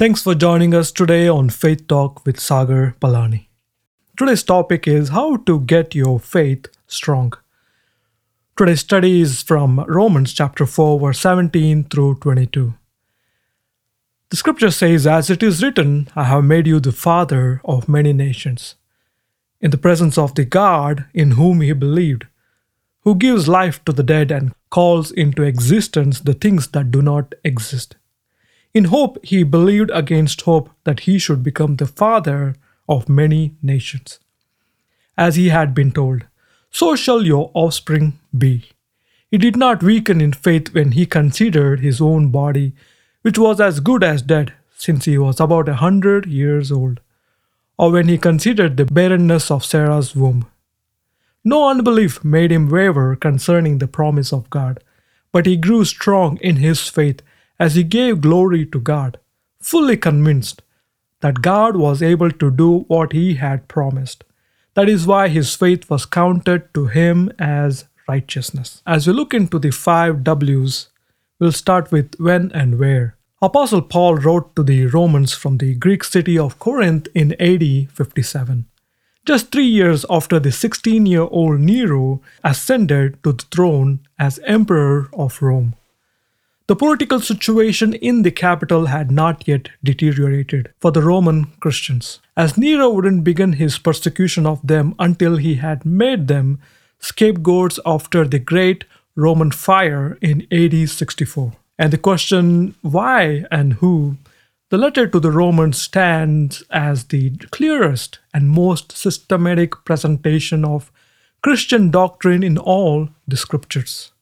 Thanks for joining us today on Faith Talk with Sagar Palani. Today's topic is how to get your faith strong. Today's study is from Romans chapter 4, verse 17 through 22. The scripture says, As it is written, I have made you the father of many nations, in the presence of the God in whom he believed, who gives life to the dead and calls into existence the things that do not exist. In hope, he believed against hope that he should become the father of many nations. As he had been told, so shall your offspring be. He did not weaken in faith when he considered his own body, which was as good as dead, since he was about a hundred years old, or when he considered the barrenness of Sarah's womb. No unbelief made him waver concerning the promise of God, but he grew strong in his faith as he gave glory to God, fully convinced that God was able to do what he had promised. That is why his faith was counted to him as righteousness. As we look into the five W's, we'll start with when and where. Apostle Paul wrote to the Romans from the Greek city of Corinth in AD 57, just three years after the 16 year old Nero ascended to the throne as Emperor of Rome. The political situation in the capital had not yet deteriorated for the Roman Christians, as Nero wouldn't begin his persecution of them until he had made them scapegoats after the Great Roman Fire in AD 64. And the question why and who, the letter to the Romans stands as the clearest and most systematic presentation of Christian doctrine in all the scriptures.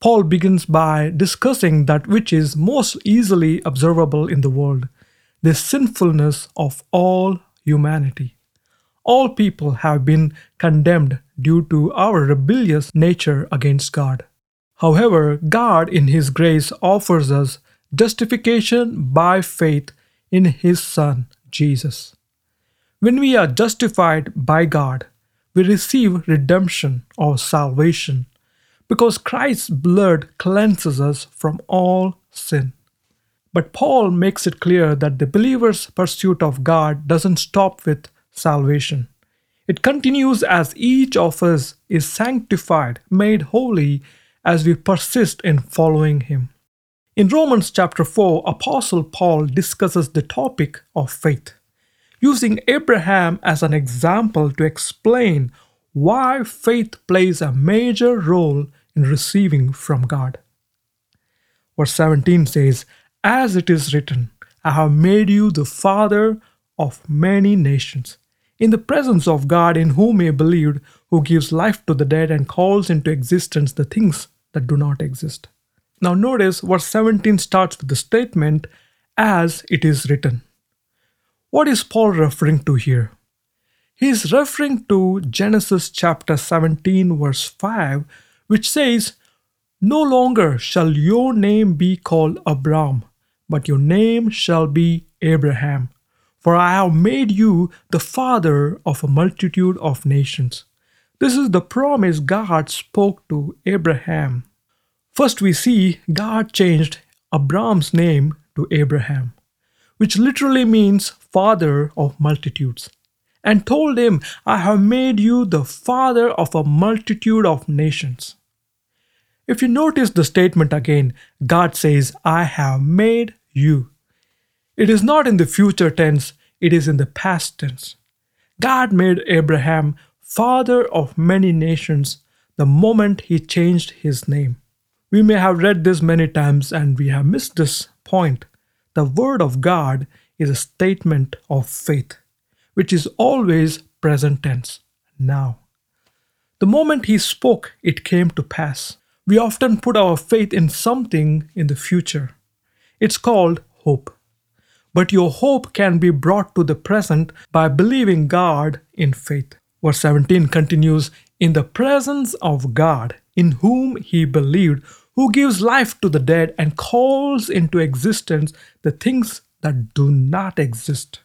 Paul begins by discussing that which is most easily observable in the world the sinfulness of all humanity. All people have been condemned due to our rebellious nature against God. However, God, in His grace, offers us justification by faith in His Son, Jesus. When we are justified by God, we receive redemption or salvation because Christ's blood cleanses us from all sin. But Paul makes it clear that the believer's pursuit of God doesn't stop with salvation. It continues as each of us is sanctified, made holy, as we persist in following Him. In Romans chapter 4, Apostle Paul discusses the topic of faith, using Abraham as an example to explain why faith plays a major role in receiving from God. Verse 17 says, As it is written, I have made you the father of many nations, in the presence of God in whom he believed, who gives life to the dead and calls into existence the things that do not exist. Now, notice verse 17 starts with the statement, As it is written. What is Paul referring to here? He is referring to Genesis chapter 17, verse 5, which says, No longer shall your name be called Abram, but your name shall be Abraham. For I have made you the father of a multitude of nations. This is the promise God spoke to Abraham. First, we see God changed Abram's name to Abraham, which literally means father of multitudes and told him, I have made you the father of a multitude of nations. If you notice the statement again, God says, I have made you. It is not in the future tense, it is in the past tense. God made Abraham father of many nations the moment he changed his name. We may have read this many times and we have missed this point. The Word of God is a statement of faith which is always present tense, now. The moment he spoke, it came to pass. We often put our faith in something in the future. It's called hope. But your hope can be brought to the present by believing God in faith. Verse 17 continues In the presence of God, in whom he believed, who gives life to the dead and calls into existence the things that do not exist.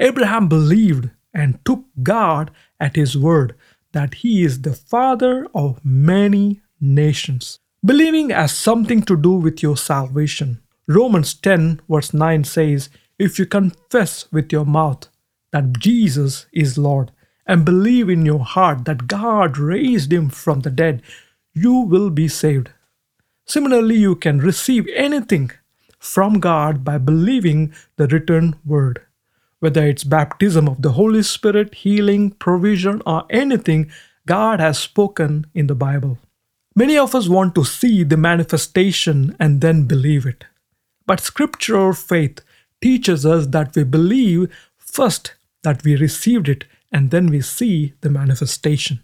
Abraham believed and took God at his word that he is the father of many nations. Believing has something to do with your salvation. Romans 10, verse 9 says, If you confess with your mouth that Jesus is Lord and believe in your heart that God raised him from the dead, you will be saved. Similarly, you can receive anything from God by believing the written word. Whether it's baptism of the Holy Spirit, healing, provision, or anything God has spoken in the Bible. Many of us want to see the manifestation and then believe it. But scriptural faith teaches us that we believe first that we received it and then we see the manifestation.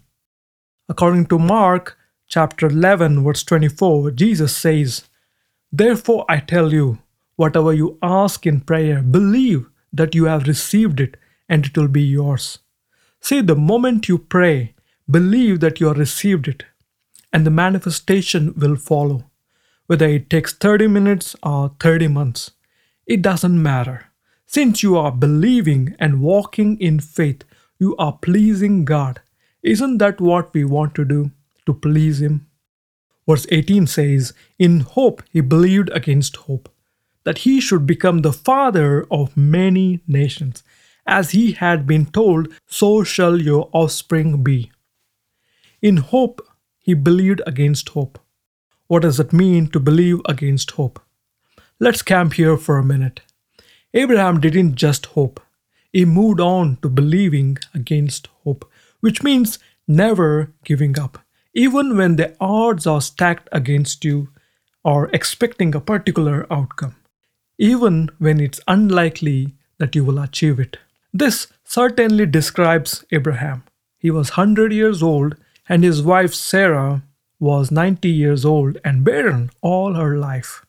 According to Mark chapter 11 verse 24, Jesus says, "Therefore I tell you, whatever you ask in prayer, believe that you have received it and it will be yours." See, the moment you pray, believe that you have received it and the manifestation will follow. Whether it takes 30 minutes or 30 months, it doesn't matter. Since you are believing and walking in faith, you are pleasing God. Isn't that what we want to do? To please Him? Verse 18 says, In hope he believed against hope, that he should become the father of many nations. As he had been told, so shall your offspring be. In hope he believed against hope. What does it mean to believe against hope? Let's camp here for a minute. Abraham didn't just hope, he moved on to believing against hope, which means never giving up, even when the odds are stacked against you or expecting a particular outcome, even when it's unlikely that you will achieve it. This certainly describes Abraham. He was 100 years old and his wife Sarah was 90 years old and barren all her life.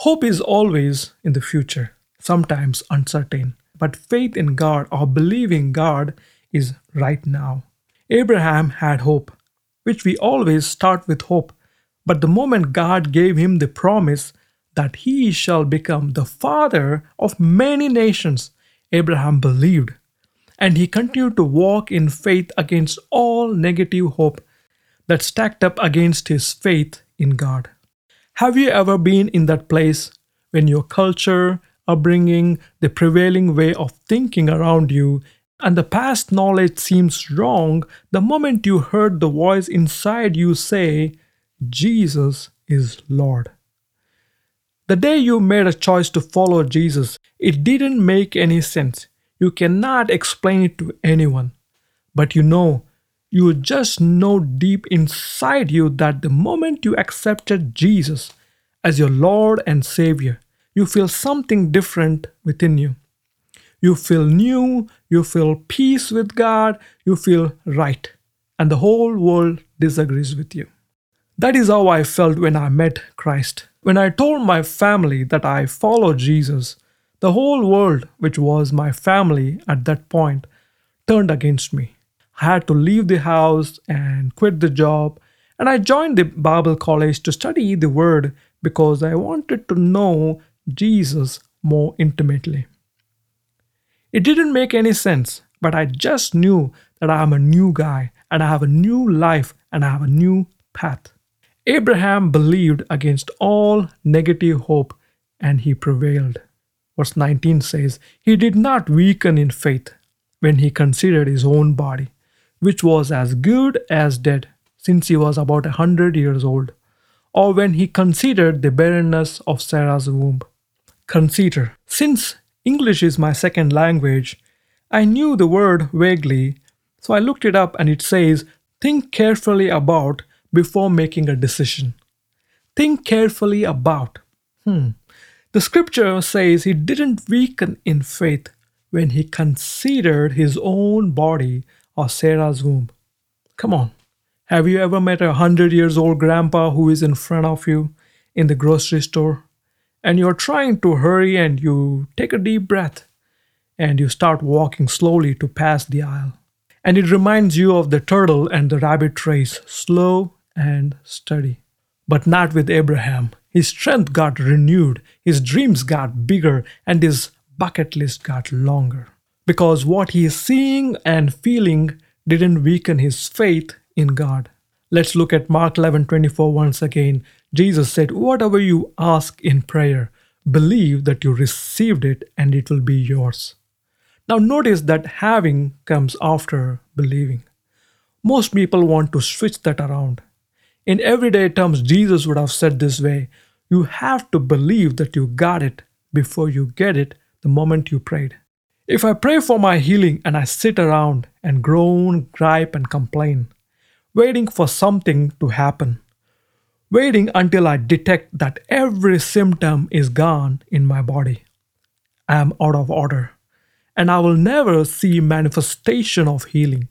Hope is always in the future, sometimes uncertain, but faith in God or believing God is right now. Abraham had hope, which we always start with hope, but the moment God gave him the promise that he shall become the father of many nations, Abraham believed and he continued to walk in faith against all negative hope that stacked up against his faith in God. Have you ever been in that place when your culture, upbringing, the prevailing way of thinking around you, and the past knowledge seems wrong the moment you heard the voice inside you say, Jesus is Lord? The day you made a choice to follow Jesus, it didn't make any sense. You cannot explain it to anyone, but you know, you just know deep inside you that the moment you accepted Jesus as your Lord and Savior, you feel something different within you. You feel new, you feel peace with God, you feel right, and the whole world disagrees with you. That is how I felt when I met Christ. When I told my family that I follow Jesus, the whole world, which was my family at that point, turned against me. I had to leave the house and quit the job, and I joined the Bible college to study the Word because I wanted to know Jesus more intimately. It didn't make any sense, but I just knew that I am a new guy and I have a new life and I have a new path. Abraham believed against all negative hope and he prevailed. Verse 19 says, He did not weaken in faith when he considered his own body, which was as good as dead, since he was about a hundred years old, or when he considered the barrenness of Sarah's womb. Consider. Since English is my second language, I knew the word vaguely, so I looked it up and it says, Think carefully about before making a decision. Think carefully about. Hmm. The scripture says he didn't weaken in faith when he considered his own body or Sarah's womb. Come on. Have you ever met a hundred years old grandpa who is in front of you in the grocery store and you're trying to hurry and you take a deep breath and you start walking slowly to pass the aisle? And it reminds you of the turtle and the rabbit race, slow and study. But not with Abraham. His strength got renewed, his dreams got bigger, and his bucket list got longer. Because what he is seeing and feeling didn't weaken his faith in God. Let's look at Mark 11:24 once again. Jesus said, Whatever you ask in prayer, believe that you received it and it will be yours. Now, notice that having comes after believing. Most people want to switch that around. In everyday terms, Jesus would have said this way You have to believe that you got it before you get it the moment you prayed. If I pray for my healing and I sit around and groan, gripe, and complain, waiting for something to happen, waiting until I detect that every symptom is gone in my body. I am out of order, and I will never see manifestation of healing.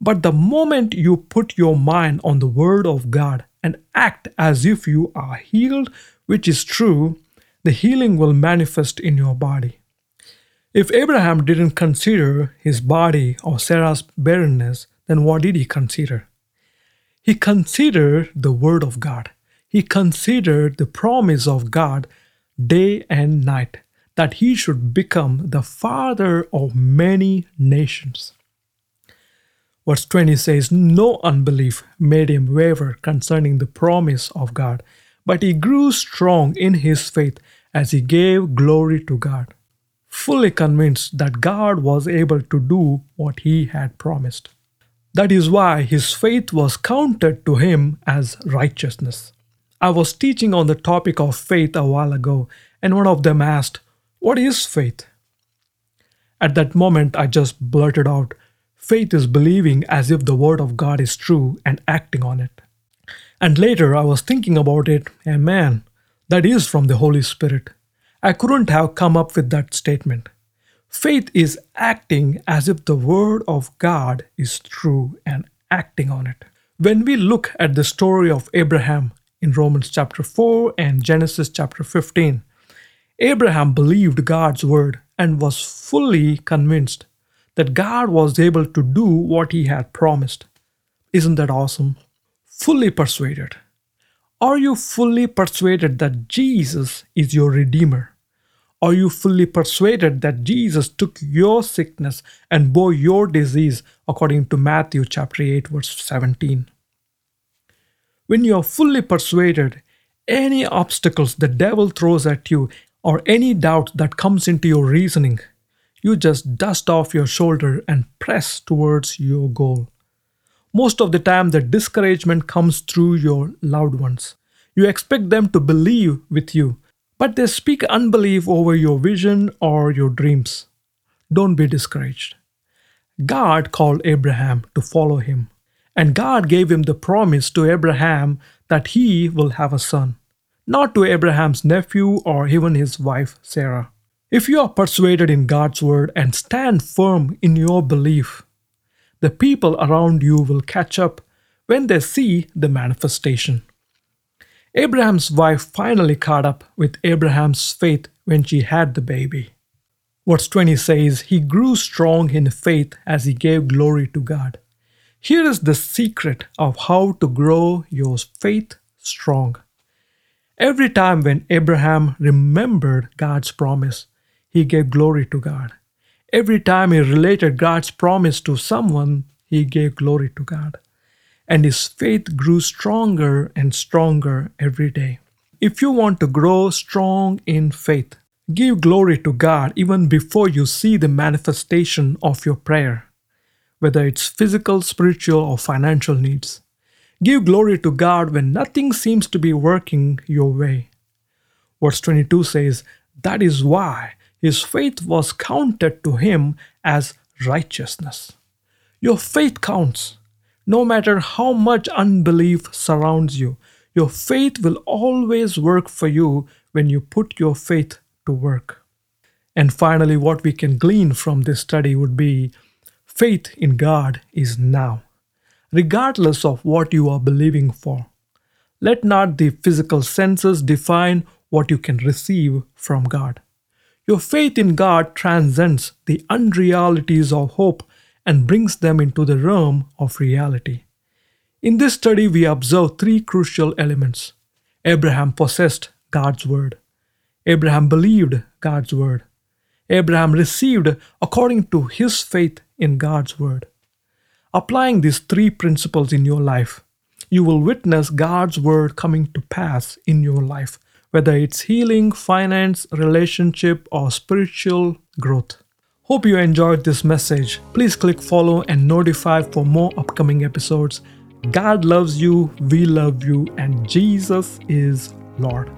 But the moment you put your mind on the Word of God and act as if you are healed, which is true, the healing will manifest in your body. If Abraham didn't consider his body or Sarah's barrenness, then what did he consider? He considered the Word of God. He considered the promise of God day and night that he should become the father of many nations. Verse 20 says, No unbelief made him waver concerning the promise of God, but he grew strong in his faith as he gave glory to God, fully convinced that God was able to do what he had promised. That is why his faith was counted to him as righteousness. I was teaching on the topic of faith a while ago, and one of them asked, What is faith? At that moment, I just blurted out, Faith is believing as if the word of God is true and acting on it. And later, I was thinking about it, and man, that is from the Holy Spirit. I couldn't have come up with that statement. Faith is acting as if the Word of God is true and acting on it. When we look at the story of Abraham in Romans chapter 4 and Genesis chapter 15, Abraham believed God's word and was fully convinced that God was able to do what he had promised. Isn't that awesome? Fully persuaded. Are you fully persuaded that Jesus is your Redeemer? Are you fully persuaded that Jesus took your sickness and bore your disease according to Matthew chapter 8 verse 17? When you are fully persuaded, any obstacles the devil throws at you or any doubt that comes into your reasoning, you just dust off your shoulder and press towards your goal. Most of the time, the discouragement comes through your loved ones. You expect them to believe with you, but they speak unbelief over your vision or your dreams. Don't be discouraged. God called Abraham to follow him, and God gave him the promise to Abraham that he will have a son, not to Abraham's nephew or even his wife Sarah. If you are persuaded in God's word and stand firm in your belief, the people around you will catch up when they see the manifestation. Abraham's wife finally caught up with Abraham's faith when she had the baby. Verse 20 says, He grew strong in faith as he gave glory to God. Here is the secret of how to grow your faith strong. Every time when Abraham remembered God's promise, he gave glory to God. Every time he related God's promise to someone, he gave glory to God and his faith grew stronger and stronger every day. If you want to grow strong in faith, give glory to God even before you see the manifestation of your prayer, whether it's physical, spiritual, or financial needs. Give glory to God when nothing seems to be working your way. Verse 22 says, That is why his faith was counted to him as righteousness. Your faith counts. No matter how much unbelief surrounds you, your faith will always work for you when you put your faith to work. And finally, what we can glean from this study would be faith in God is now, regardless of what you are believing for. Let not the physical senses define what you can receive from God. Your faith in God transcends the unrealities of hope and brings them into the realm of reality. In this study, we observe three crucial elements. Abraham possessed God's word. Abraham believed God's word. Abraham received according to his faith in God's word. Applying these three principles in your life, you will witness God's word coming to pass in your life, whether it's healing, finance, relationship, or spiritual growth. Hope you enjoyed this message. Please click follow and notify for more upcoming episodes. God loves you, we love you, and Jesus is Lord.